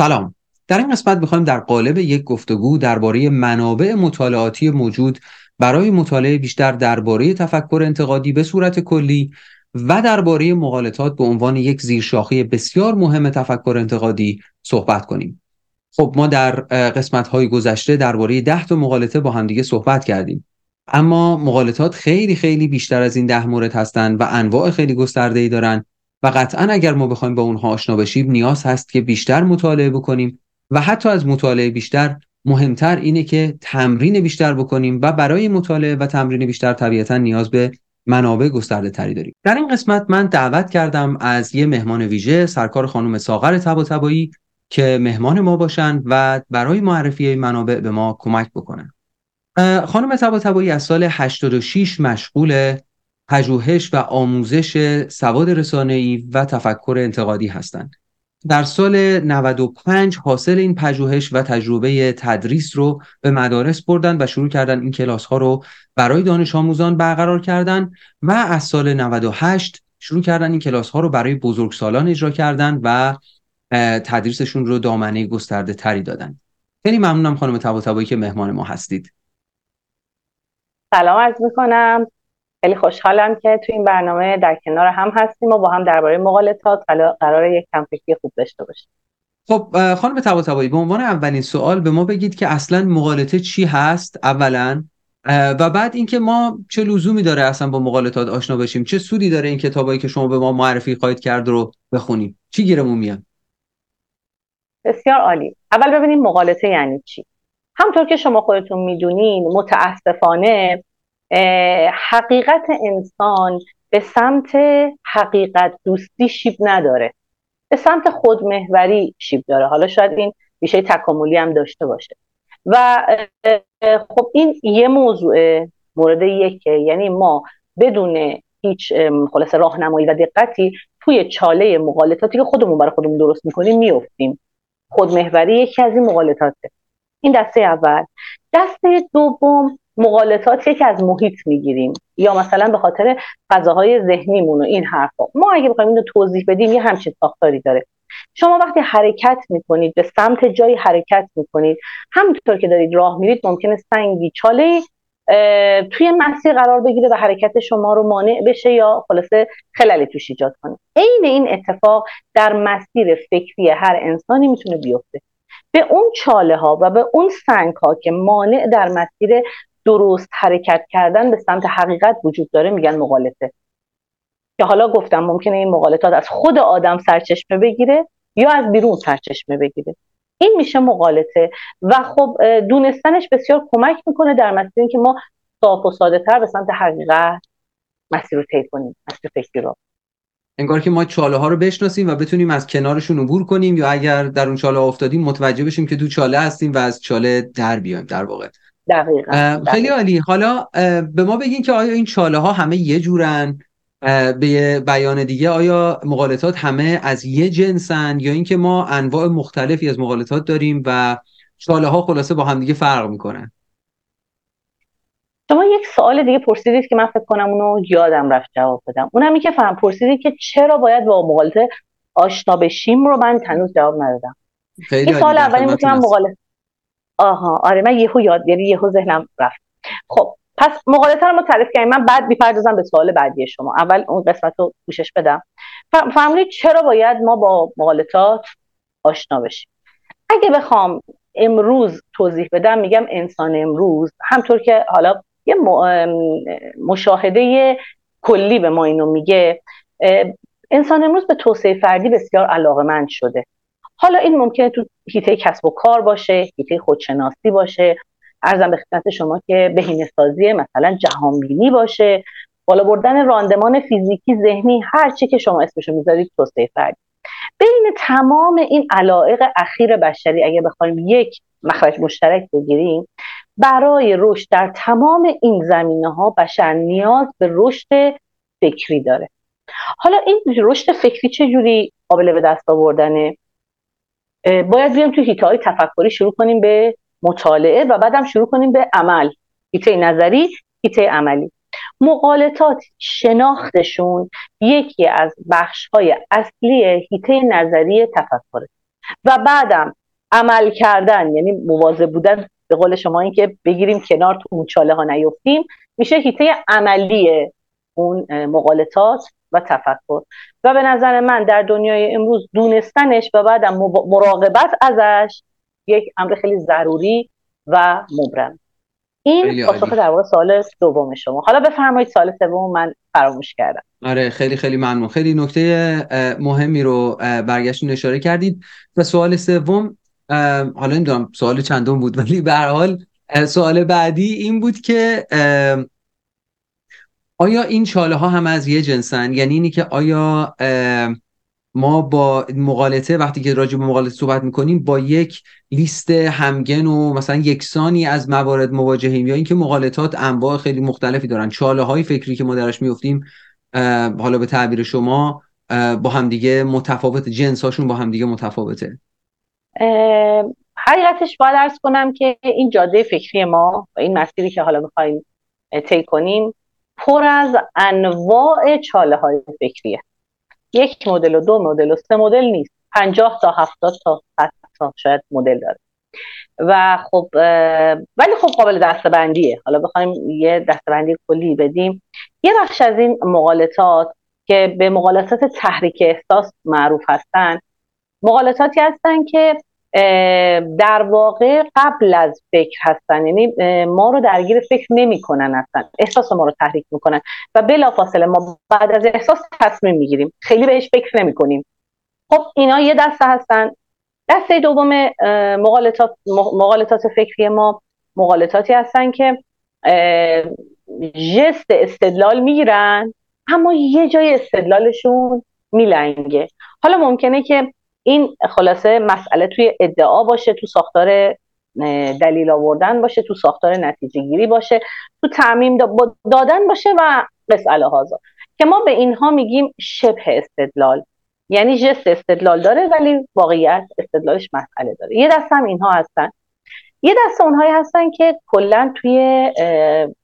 سلام در این قسمت می‌خوایم در قالب یک گفتگو درباره منابع مطالعاتی موجود برای مطالعه بیشتر درباره تفکر انتقادی به صورت کلی و درباره مغالطات به عنوان یک زیرشاخه بسیار مهم تفکر انتقادی صحبت کنیم. خب ما در قسمت های گذشته درباره ده تا مغالطه با همدیگه صحبت کردیم. اما مغالطات خیلی خیلی بیشتر از این ده مورد هستند و انواع خیلی گسترده ای دارن و قطعا اگر ما بخوایم با اونها آشنا بشیم نیاز هست که بیشتر مطالعه بکنیم و حتی از مطالعه بیشتر مهمتر اینه که تمرین بیشتر بکنیم و برای مطالعه و تمرین بیشتر طبیعتا نیاز به منابع گسترده تری داریم. در این قسمت من دعوت کردم از یه مهمان ویژه سرکار خانم ساغر تباتبایی که مهمان ما باشن و برای معرفی منابع به ما کمک بکنن. خانم تباتبایی از سال 86 مشغول پژوهش و آموزش سواد رسانه‌ای و تفکر انتقادی هستند. در سال 95 حاصل این پژوهش و تجربه تدریس رو به مدارس بردن و شروع کردن این کلاس ها رو برای دانش آموزان برقرار کردن و از سال 98 شروع کردن این کلاس ها رو برای بزرگسالان اجرا کردن و تدریسشون رو دامنه گسترده تری دادن. خیلی ممنونم خانم تبا که مهمان ما هستید. سلام عرض می‌کنم. خیلی خوشحالم که تو این برنامه در کنار هم هستیم و با هم درباره مقالطات قرار یک کمفکری خوب داشته باشیم. خب خانم طباطبایی به عنوان اولین سوال به ما بگید که اصلا مقالطه چی هست اولا؟ و بعد اینکه ما چه لزومی داره اصلا با مقالطات آشنا بشیم؟ چه سودی داره این کتابایی که شما به ما معرفی خواهید کرد رو بخونیم؟ چی گیرمون میاد؟ بسیار عالی. اول ببینیم مقالطه یعنی چی. همطور که شما خودتون می‌دونین متاسفانه حقیقت انسان به سمت حقیقت دوستی شیب نداره. به سمت خودمهوری شیب داره. حالا شاید این ریشه تکاملی هم داشته باشه. و خب این یه موضوع مورد یکه. یعنی ما بدون هیچ خلاصه راهنمایی و دقتی توی چاله مقالطاتی که خودمون برای خودمون درست می‌کنیم میفتیم خودمهوری یکی از این مقالطاته. این دسته اول. دسته دوم مقالطاتی که از محیط می‌گیریم. یا مثلا به خاطر فضاهای ذهنیمون و این حرفا. ما اگه بخوایم اینو توضیح بدیم یه همچین ساختاری داره. شما وقتی حرکت می‌کنید به سمت جایی حرکت می‌کنید همونطور که دارید راه میرید ممکنه سنگی چاله توی مسیر قرار بگیره و حرکت شما رو مانع بشه یا خلاصه خلالی توش ایجاد کنه. عین این اتفاق در مسیر فکری هر انسانی می‌تونه بیفته. به اون چاله ها و به اون سنگ ها که مانع در مسیر درست حرکت کردن به سمت حقیقت وجود داره میگن مقالطه. که حالا گفتم ممکنه این مقالطات از خود آدم سرچشمه بگیره یا از بیرون سرچشمه بگیره. این میشه مقالطه و خب دونستنش بسیار کمک می‌کنه در مسیر که ما صاف و ساده تر به سمت حقیقت مسیر رو طی کنیم مسیر فکری رو. انگار که ما چاله ها رو بشناسیم و بتونیم از کنارشون عبور کنیم یا اگر در اون چاله افتادیم متوجه بشیم که تو چاله هستیم و از چاله در بیایم در واقع. دقیقا. خیلی عالی. حالا به ما بگین که آیا این چاله ها همه یه جورن؟ به بیان دیگه آیا مقالطات همه از یه جنسن؟ یا اینکه ما انواع مختلفی از مقالطات داریم و چاله ها خلاصه با هم دیگه فرق می‌کنن؟ شما یک سوال دیگه پرسیدید که من فکر کنم اونو یادم رفت جواب بدم. اونم که فهم پرسیدید که چرا باید با مقالطه آشنا بشیم رو من تنوز جواب ندادم. خیلی سوال اولی بود که من مقالطه آها آره من یهو یاد یعنی یهو ذهنم رفت. خب پس مقالطه رو ما تعریف کردیم. من بعد می‌پردازم به سوال بعدی شما. اول اون قسمت رو پوشش بدم. فهمید چرا باید ما با مقالطات آشنا بشیم. اگه بخوام امروز توضیح بدم میگم انسان امروز همطور که حالا یه مشاهده کلی به ما اینو میگه انسان امروز به توسعه فردی بسیار علاقمند شده. حالا این ممکنه تو هیته کسب و کار باشه هیته خودشناسی باشه. ارزم به خدمت شما که بهینه سازی مثلا جهانبینی باشه. بالا بردن راندمان فیزیکی ذهنی هر چی که شما اسمشو می‌ذارید توسعه فردی. بین تمام این علایق اخیر بشری اگه بخوایم یک مخرج مشترک بگیریم برای رشد در تمام این زمینه ها بشر نیاز به رشد فکری داره. حالا این رشد فکری چجوری قابل به دست آوردنه؟ باید بیایم تو هیته های تفکری شروع کنیم به مطالعه و بعدم شروع کنیم به عمل. هیته نظری هیته عملی. مقالطات شناختشون یکی از بخش های اصلی هیته نظری تفکره. و بعدم عمل کردن یعنی مواظب بودن به قول شما اینکه بگیریم کنار تو اون چاله ها نیفتیم میشه هیته عملی اون مقالطات و تفکر. و به نظر من در دنیای امروز دونستنش و بعدم مراقبت ازش یک امر خیلی ضروری و مبرم. این پاسخ در واقع سوال دوم شما. حالا بفرمایید سال سوم من فراموش کردم. آره خیلی خیلی ممنون. خیلی نکته مهمی رو برگشتون اشاره کردید. و سوال سوم حالا نمی‌دونم سوال چندم بود ولی به هر حال سوال بعدی این بود که آیا این چاله ها هم از یه جنسن؟ یعنی اینی که آیا ما با مقالطه وقتی که راجع به مقالطه صحبت می‌کنیم با یک لیست همگن و مثلا یکسانی از موارد مواجهیم یا اینکه مقالطات انواع خیلی مختلفی دارن. چاله های فکری که ما درش میفتیم حالا به تعبیر شما با همدیگه متفاوت جنس هاشون با همدیگه متفاوته. حقیقتش باید ارز کنم که این جاده فکری ما و این مسیری که حالا می‌خوایم طی کنیم پر از انواع چاله های فکریه. یک مدل و دو مدل و سه مدل نیست. پنجاه تا هفتاد تا تا شاید مدل داره. و خب ولی خب قابل دستبندیه. حالا بخوایم یه دستبندی کلی بدیم. یه بخش از این مقالطات که به مقالطات تحریک احساس معروف هستن مقالطاتی هستن که در واقع قبل از فکر هستن یعنی ما رو درگیر فکر نمی‌کنن هستن احساس ما رو تحریک می‌کنن. و بلافاصله ما بعد از احساس تصمیم می‌گیریم. خیلی بهش فکر نمی کنیم خب اینا یه دسته هستن. دسته دوم مقالطات مقالطات فکری ما مقالطاتی هستن که جست استدلال می‌گیرن اما یه جای استدلالشون میلنگه. حالا ممکنه که این خلاصه مسئله توی ادعا باشه تو ساختار دلیل آوردن باشه تو ساختار نتیجه گیری باشه تو تعمیم دادن باشه و مسئله هازا. که ما به اینها میگیم شبه استدلال. یعنی جست استدلال داره ولی واقعیت استدلالش مسئله داره. یه دست هم اینها هستن. یه دست اونهایی هستن که کلا توی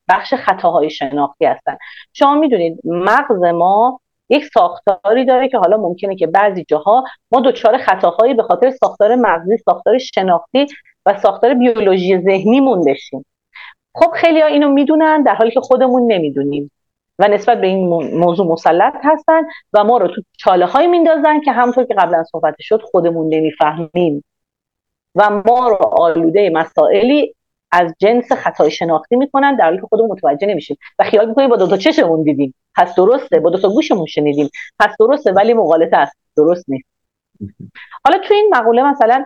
بخش خطاهای شناختی هستن. شما می‌دونید مغز ما یک ساختاری داره که حالا ممکنه که بعضی جاها ما دچار خطاهایی به خاطر ساختار مغزی ساختار شناختی و ساختار بیولوژی ذهنیمون بشیم. خب خیلی ها اینو می‌دونن در حالی که خودمون نمی‌دونیم و نسبت به این موضوع مسلط هستن و ما رو تو چاله های میندازن که همطور که قبلا صحبت شد خودمون نمی‌فهمیم. و ما رو آلوده مسائلی از جنس خطای شناختی می‌کنن در حالی که خودمون متوجه نمیشیم. و خیال می‌کنیم با دو تا چشمون دیدیم. پس درسته با دو تا گوشمون شنیدیم. پس درسته ولی مغالطه است. درست نیست. حالا تو این مقوله مثلا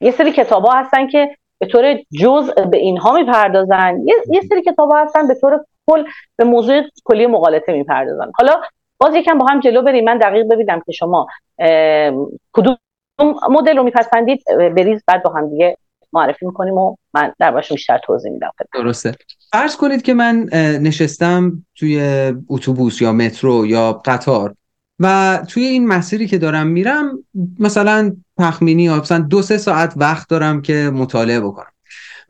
یه سری کتاب ها هستن که به طور جز به اینها می‌پردازن. یه, یه سری کتاب ها هستن به طور کل به موضوع کلی مغالطه می‌پردازن. حالا باز یکم با هم جلو بریم. من دقیق ببینم که شما کدوم مدل رو میپسندید. بریز بعد با هم دیگه معرفی می‌کنیم و من در بیشتر توضیح میدم. درسته. فرض کنید که من نشستم توی اتوبوس یا مترو یا قطار و توی این مسیری که دارم میرم مثلا تخمینی مثلا دو سه ساعت وقت دارم که مطالعه بکنم.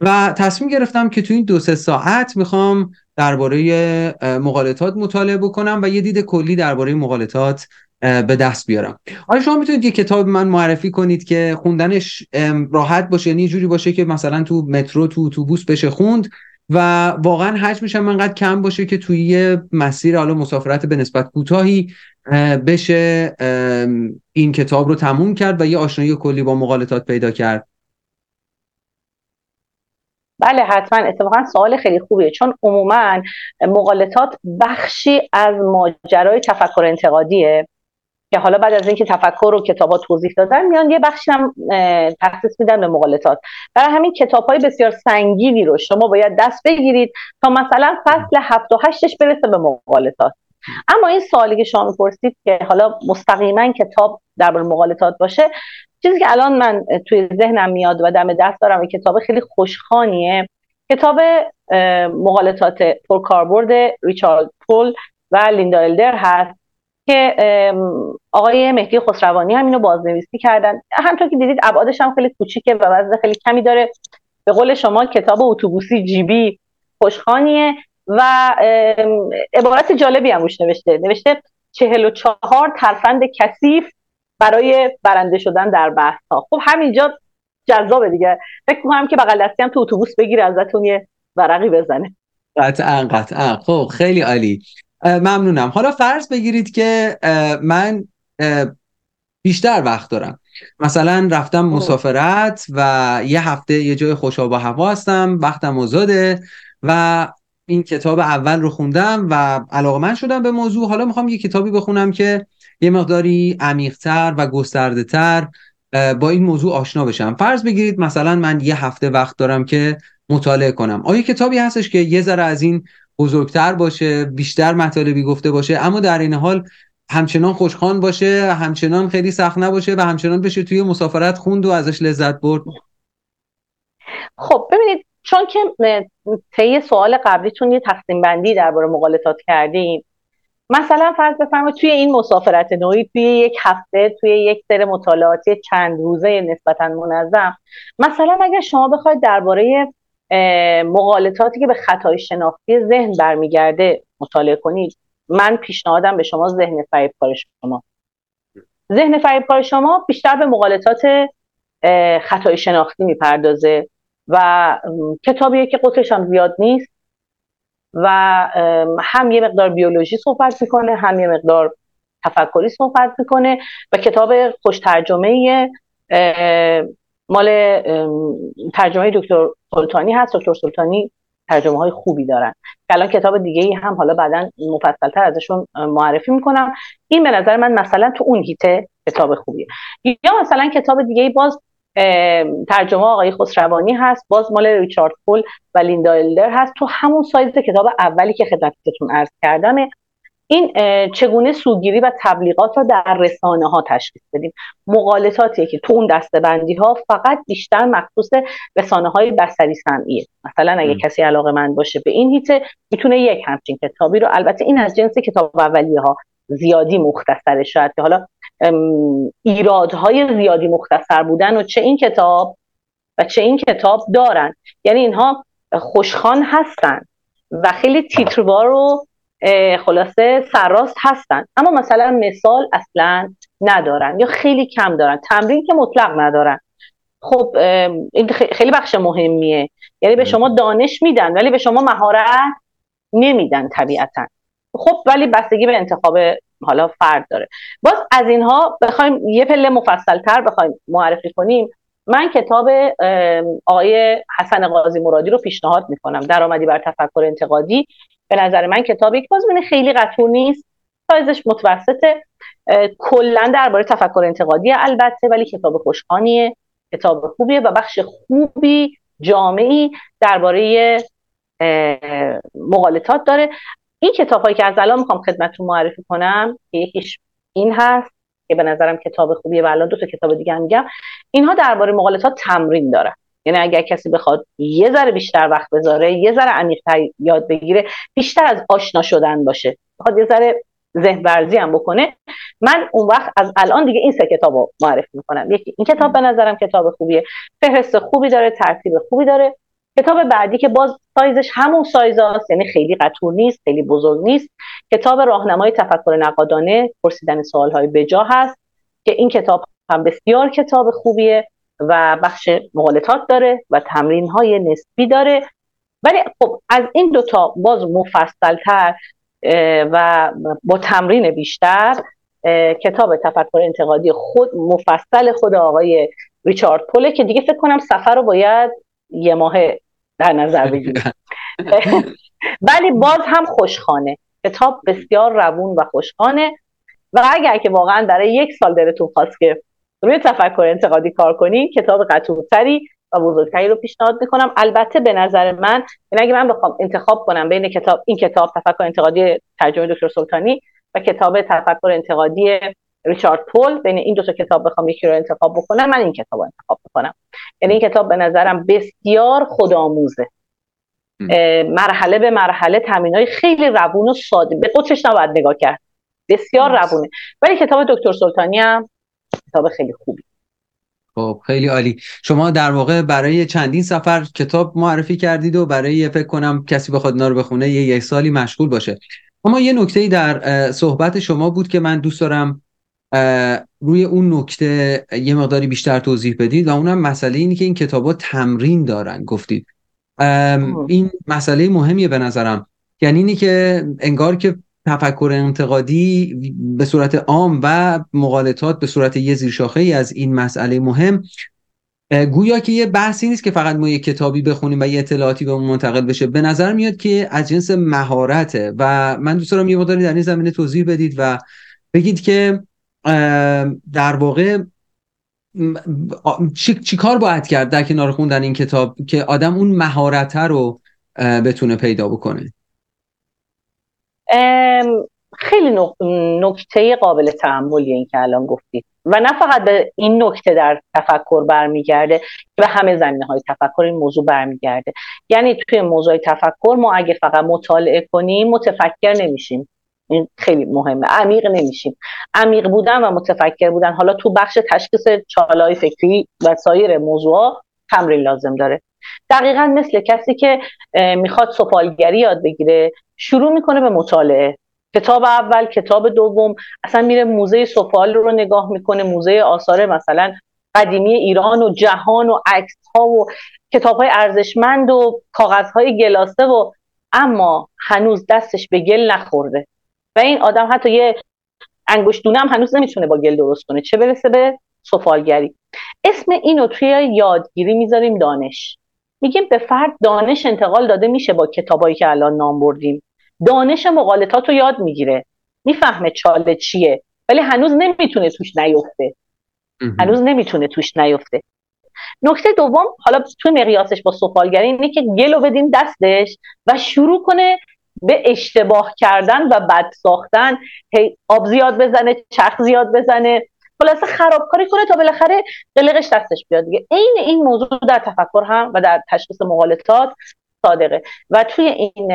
و تصمیم گرفتم که توی این دو سه ساعت می‌خوام درباره مقالطات مطالعه بکنم و یه دید کلی درباره مقالطات به دست بیارم. آیا شما می‌تونید یه کتاب من معرفی کنید که خوندنش راحت باشه یعنی جوری باشه که مثلا تو مترو تو اتوبوس بشه خوند و واقعا حجمش هم انقدر کم باشه که توی یه مسیر حالا مسافرت به نسبت کوتاهی بشه این کتاب رو تموم کرد و یه آشنایی کلی با مقالطات پیدا کرد. بله حتما. اتفاقا سوال خیلی خوبیه. چون عموما مقالطات بخشی از ماجرای تفکر انتقادیه. که حالا بعد از اینکه تفکر و کتابا توضیح دادن میان یه بخشی هم تخصیص میدن به مقالطات برای همین کتاب های بسیار سنگینی رو شما باید دست بگیرید تا مثلا فصل هفت و هشتش برسه به مقالطات اما این سوالی که شما می‌پرسید که حالا مستقیما کتاب در مقالطات باشه چیزی که الان من توی ذهنم میاد و دم دست دارم کتاب خیلی خوشخانیه. کتاب مقالطات پرکاربرد ریچارد پول و لیندا الدر هست. که آقای مهدی خسروانی هم اینو بازنویسی کردن. همطور که دیدید ابعادش هم خیلی کوچیکه و وزن خیلی کمی داره. به قول شما کتاب اتوبوسی جیبی خوشخانیه و عبارت جالبی هم روش نوشته. نوشته چهل و چهار ترفند کثیف برای برنده شدن در بحث ها خب همینجا جذابه دیگه. فکر کنم که بغل دستی هم تو اتوبوس بگیره ازتون یه ورقی بزنه. قطعا قطعا. خب خیلی عالی. ممنونم. حالا فرض بگیرید که من بیشتر وقت دارم. مثلا رفتم مسافرت و یه هفته یه جای خوشا با هوا هستم وقتم آزاده و این کتاب اول رو خوندم و علاقه من شدم به موضوع. حالا می‌خوام یه کتابی بخونم که یه مقداری عمیقتر و گسترده تر با این موضوع آشنا بشم. فرض بگیرید مثلا من یه هفته وقت دارم که مطالعه کنم. آیا کتابی هستش که یه ذره از این بزرگتر باشه بیشتر مطالبی گفته باشه اما در این حال همچنان خوشخوان باشه همچنان خیلی سخت نباشه و همچنان بشه توی مسافرت خوند و ازش لذت برد. خب ببینید چون که طی سوال قبلیتون یه تقسیم بندی درباره مقالطات کردیم مثلا فرض بفرمایید توی این مسافرت نوعی توی یک هفته توی یک سر مطالعاتی چند روزه نسبتا منظم مثلا اگر شما بخواید درباره مقالطاتی که به خطای شناختی ذهن برمیگرده مطالعه کنید من پیشنهادم به شما ذهن فریبکار شما. ذهن فریبکار شما بیشتر به مقالطات خطای شناختی می‌پردازه و کتابیه که قطرش هم زیاد نیست و هم یه مقدار بیولوژی صحبت می‌کنه هم یه مقدار تفکری صحبت می‌کنه و کتاب خوش ترجمه مال ترجمه دکتر سلطانی هست. دکتر سلطانی ترجمه های خوبی دارن. الان کتاب دیگه ای هم حالا بعدا مفصلتر ازشون معرفی می‌کنم. این به نظر من مثلا تو اون هیته کتاب خوبیه. یا مثلا کتاب دیگه ای باز ترجمه آقای خسروانی هست. باز مال ریچارد پول و لیندا هست. تو همون سایز کتاب اولی که خدمتتون عرض کردمه. این چگونه سوگیری و تبلیغات را در رسانه ها تشخیص بدیم؟ مقالطاتیه که تو اون دستبندی ها فقط بیشتر مخصوص رسانه های بسری سمعیه مثلا اگه کسی علاقه من باشه به این هیته می‌تونه یک همچین کتابی رو البته این از جنس کتاب اولیه ها زیادی مختصره. شاید که حالا ایرادهای زیادی مختصر بودن و چه این کتاب و چه این کتاب دارن. یعنی اینها خوشخان هستن و خیلی تیتروار و خلاصه سرراست هستن. اما مثلا مثال اصلا ندارن یا خیلی کم دارن. تمرین که مطلق ندارن. خب این خیلی بخش مهمیه. یعنی به شما دانش میدن ولی به شما مهارت نمیدن طبیعتا. خب ولی بستگی به انتخاب حالا فرد داره. باز از اینها بخوایم یه پله مفصل تر بخوایم معرفی کنیم. من کتاب آقای حسن قاضی مرادی رو پیشنهاد می‌کنم. درآمدی بر تفکر انتقادی. به نظر من کتاب یک بازمین خیلی قطور نیست. سایزش متوسطه. کلا درباره تفکر انتقادی البته ولی کتاب خوشخانیه کتاب خوبیه و بخش خوبی جامعی درباره مقالطات داره. این کتاب هایی که از الان می‌خوام خدمتتون معرفی کنم که یکیش این هست که به نظرم کتاب خوبیه و الان دو تا کتاب دیگه هم میگم اینها درباره مقالطات تمرین دارن. یعنی اگر کسی بخواد یه ذره بیشتر وقت بذاره یه ذره عمیق‌تر یاد بگیره بیشتر از آشنا شدن باشه. بخواد یه ذره ذهن ورزی هم بکنه. من اون وقت از الان دیگه این سه کتاب معرفی می‌کنم. یکی این کتاب به نظرم کتاب خوبیه. فهرست خوبی داره ترتیب خوبی داره. کتاب بعدی که باز سایزش همون سایز هست یعنی خیلی قطور نیست خیلی بزرگ نیست. کتاب راهنمای تفکر نقادانه پرسیدن سوالهای بجا هست. که این کتاب هم بسیار کتاب خوبیه. و بخش مقالطات داره و تمرین های نسبی داره. ولی خب از این دوتا باز مفصلتر و با تمرین بیشتر کتاب تفکر انتقادی خود مفصل خود آقای ریچارد پوله که دیگه فکر کنم سفر رو باید یه ماه در نظر بگیریم. ولی باز هم خوشخانه. کتاب بسیار روون و خوشخانه. و اگر که واقعا برای یک سال دلتون خواست که روی تفکر انتقادی کار کنین کتاب قطورتری و بزرگتری رو پیشنهاد می‌کنم. البته به نظر من این یعنی اگه من بخوام انتخاب کنم بین کتاب این کتاب تفکر انتقادی ترجمه دکتر سلطانی و کتاب تفکر انتقادی ریچارد پول بین این دو تا کتاب بخوام یکی رو انتخاب بکنم من این کتاب رو انتخاب بکنم یعنی این کتاب به نظرم بسیار خودآموزه. مرحله به مرحله تمرین های خیلی روون و ساده. به قطرش نباید نگاه کرد. بسیار روونه. ولی کتاب دکتر سلطانی هم کتاب خیلی خوبی. خب خیلی عالی. شما در واقع برای چندین سفر کتاب معرفی کردید و برای فکر کنم کسی بخواد اینا رو بخونه یه یک سالی مشغول باشه. اما یه نکته در صحبت شما بود که من دوست دارم روی اون نکته یه مقداری بیشتر توضیح بدید و اونم مسئله اینی که این کتابا تمرین دارن گفتید. این مسئله مهمیه به نظرم. یعنی اینی که انگار که تفکر انتقادی به صورت عام و مقالطات به صورت یه زیرشاخه ای از این مسئله مهم. گویا که یه بحثی نیست که فقط ما یه کتابی بخونیم و یه اطلاعاتی به منتقل بشه. به نظر میاد که از جنس مهارته و من دوست دارم یه مقداری در این زمینه توضیح بدید و بگید که در واقع چی, چی کار باید کرد در کنار خوندن این کتاب که آدم اون مهارت رو بتونه پیدا بکنه؟ خیلی نکته قابل تعملیه این که الان گفتید و نه فقط به این نکته در تفکر برمیگرده به همه زمینه های تفکر این موضوع برمیگرده. یعنی توی موضوع تفکر ما اگه فقط مطالعه کنیم متفکر نمیشیم. این خیلی مهمه. عمیق نمیشیم. عمیق بودن و متفکر بودن. حالا تو بخش تشخیص چالهای فکری و سایر موضوع تمرین لازم داره. دقیقا مثل کسی که می‌خواد سفالگری یاد بگیره شروع می‌کنه به مطالعه. کتاب اول کتاب دوم اصلا میره موزه سفال رو نگاه می‌کنه موزه آثار مثلا قدیمی ایران و جهان و عکس ها و کتاب های ارزشمند و کاغذ های گلاسه و اما هنوز دستش به گل نخورده. و این آدم حتی یه انگشتونه هم هنوز نمی‌تونه با گل درست کنه. چه برسه به سفالگری؟ اسم اینو توی یادگیری می‌ذاریم دانش. میگیم به فرد دانش انتقال داده میشه با کتابایی که الان نام بردیم. دانش مقالطات رو یاد می‌گیره. می‌فهمه چاله چیه ولی هنوز نمی‌تونه توش نیفته. هنوز نمی‌تونه توش نیفته. نکته دوم حالا تو مقیاسش با سفالگری اینه که گلو بدین دستش و شروع کنه به اشتباه کردن و بد ساختن. آب زیاد بزنه چرخ زیاد بزنه. خلاصه خرابکاری کنه تا بالاخره قلقش دستش بیاد دیگه. عین این موضوع در تفکر هم و در تشخیص مقالطات صادقه. و توی این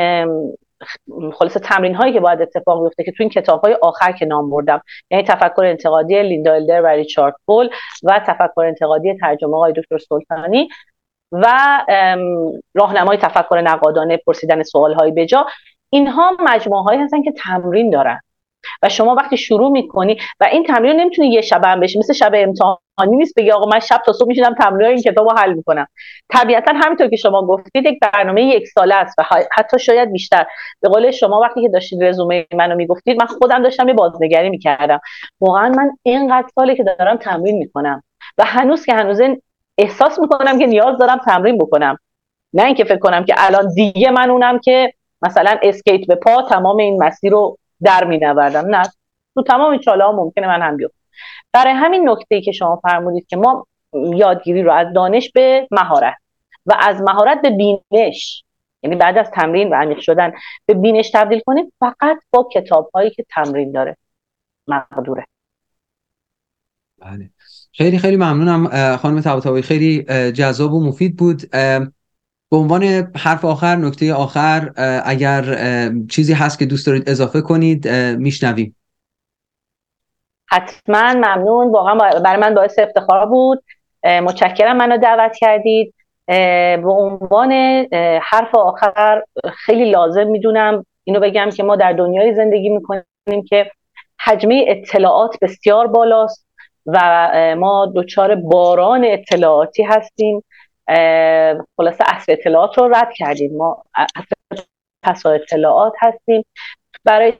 خلاصه تمرین هایی که باید اتفاق بیفته که تو این کتاب های آخر که نام بردم یعنی تفکر انتقادی لیندا الدر و ریچارد پول و تفکر انتقادی ترجمه های دکتر سلطانی و راهنمای تفکر نقادانه پرسیدن سوال های بجا اینها مجموعه هایی هستن که تمرین دارن. و شما وقتی شروع می‌کنی و این تمرین نمی‌تونی یه شب هم بشه مثل شب امتحانی نیست بگی آقا من شب تا صبح میشینم تمرین این کتاب رو حل می‌کنم. طبیعتا همینطور که شما گفتید یک برنامه یک ساله است و حتی شاید بیشتر. به قول شما وقتی که داشتید رزومه منو می‌گفتید من خودم داشتم یه بازنگری می‌کردم. واقعا من اینقدر سالی که دارم تمرین می‌کنم و هنوز که هنوز احساس می‌کنم که نیاز دارم تمرین بکنم. نه اینکه فکر کنم که الان دیگه من اونم که مثلا اسکیت به پا تمام این مسیر رو در می نوردم نه. تو تمام چاله ها ممکنه من هم بیفتم برای همین نکته ای که شما فرمودید که ما یادگیری رو از دانش به مهارت و از مهارت به بینش یعنی بعد از تمرین و عمیق شدن به بینش تبدیل کنیم فقط با کتاب هایی که تمرین داره. مقدوره. بله. خیلی خیلی ممنونم خانم طباطبایی. خیلی جذاب و مفید بود. به عنوان حرف آخر نکته آخر اگر چیزی هست که دوست دارید اضافه کنید میشنویم. حتما. ممنون. واقعا برای من باعث افتخار بود. متشکرم منو دعوت کردید. به عنوان حرف آخر خیلی لازم می‌دونم اینو بگم که ما در دنیای زندگی می‌کنیم که حجمه اطلاعات بسیار بالاست و ما دچار باران اطلاعاتی هستیم. خلاصه اصل اطلاعات رو رد کردیم. ما اصل پس اطلاعات هستیم. برای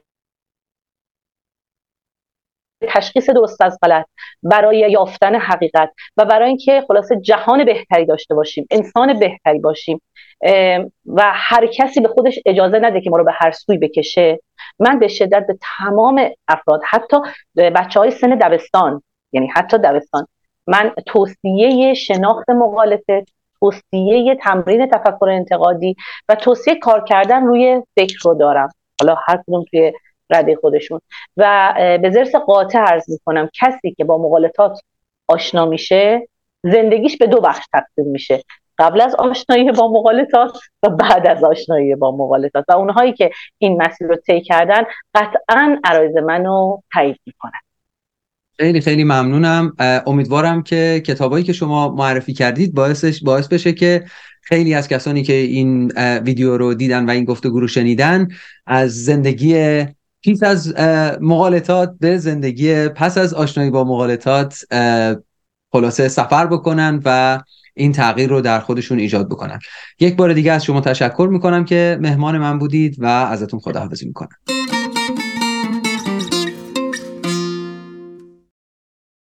تشخیص درست از غلط برای یافتن حقیقت و برای اینکه خلاصه جهان بهتری داشته باشیم انسان بهتری باشیم و هر کسی به خودش اجازه نده که ما رو به هر سوی بکشه من به شدت به تمام افراد حتی بچه های سن دبستان یعنی حتی دبستان من توصیه شناخت مقالطه توصیه تمرین تفکر انتقادی و توصیه کار کردن روی فکر رو دارم. حالا هر کدوم توی رده خودشون. و به زرس قاطع عرض می‌کنم کسی که با مقالطات آشنا میشه زندگیش به دو بخش تقسیم میشه. قبل از آشنایی با مقالطات و بعد از آشنایی با مقالطات. و اونهایی که این مسیر رو طی کردن قطعا عرایز منو تایید می‌کنن. خیلی خیلی ممنونم. امیدوارم که کتابایی که شما معرفی کردید باعثش باعث بشه که خیلی از کسانی که این ویدیو رو دیدن و این گفتگو رو شنیدن از زندگی پیش از مغالطات به زندگی پس از آشنایی با مغالطات خلاصه سفر بکنن و این تغییر رو در خودشون ایجاد بکنن. یک بار دیگه از شما تشکر می‌کنم که مهمان من بودید و ازتون خداحافظی می‌کنم.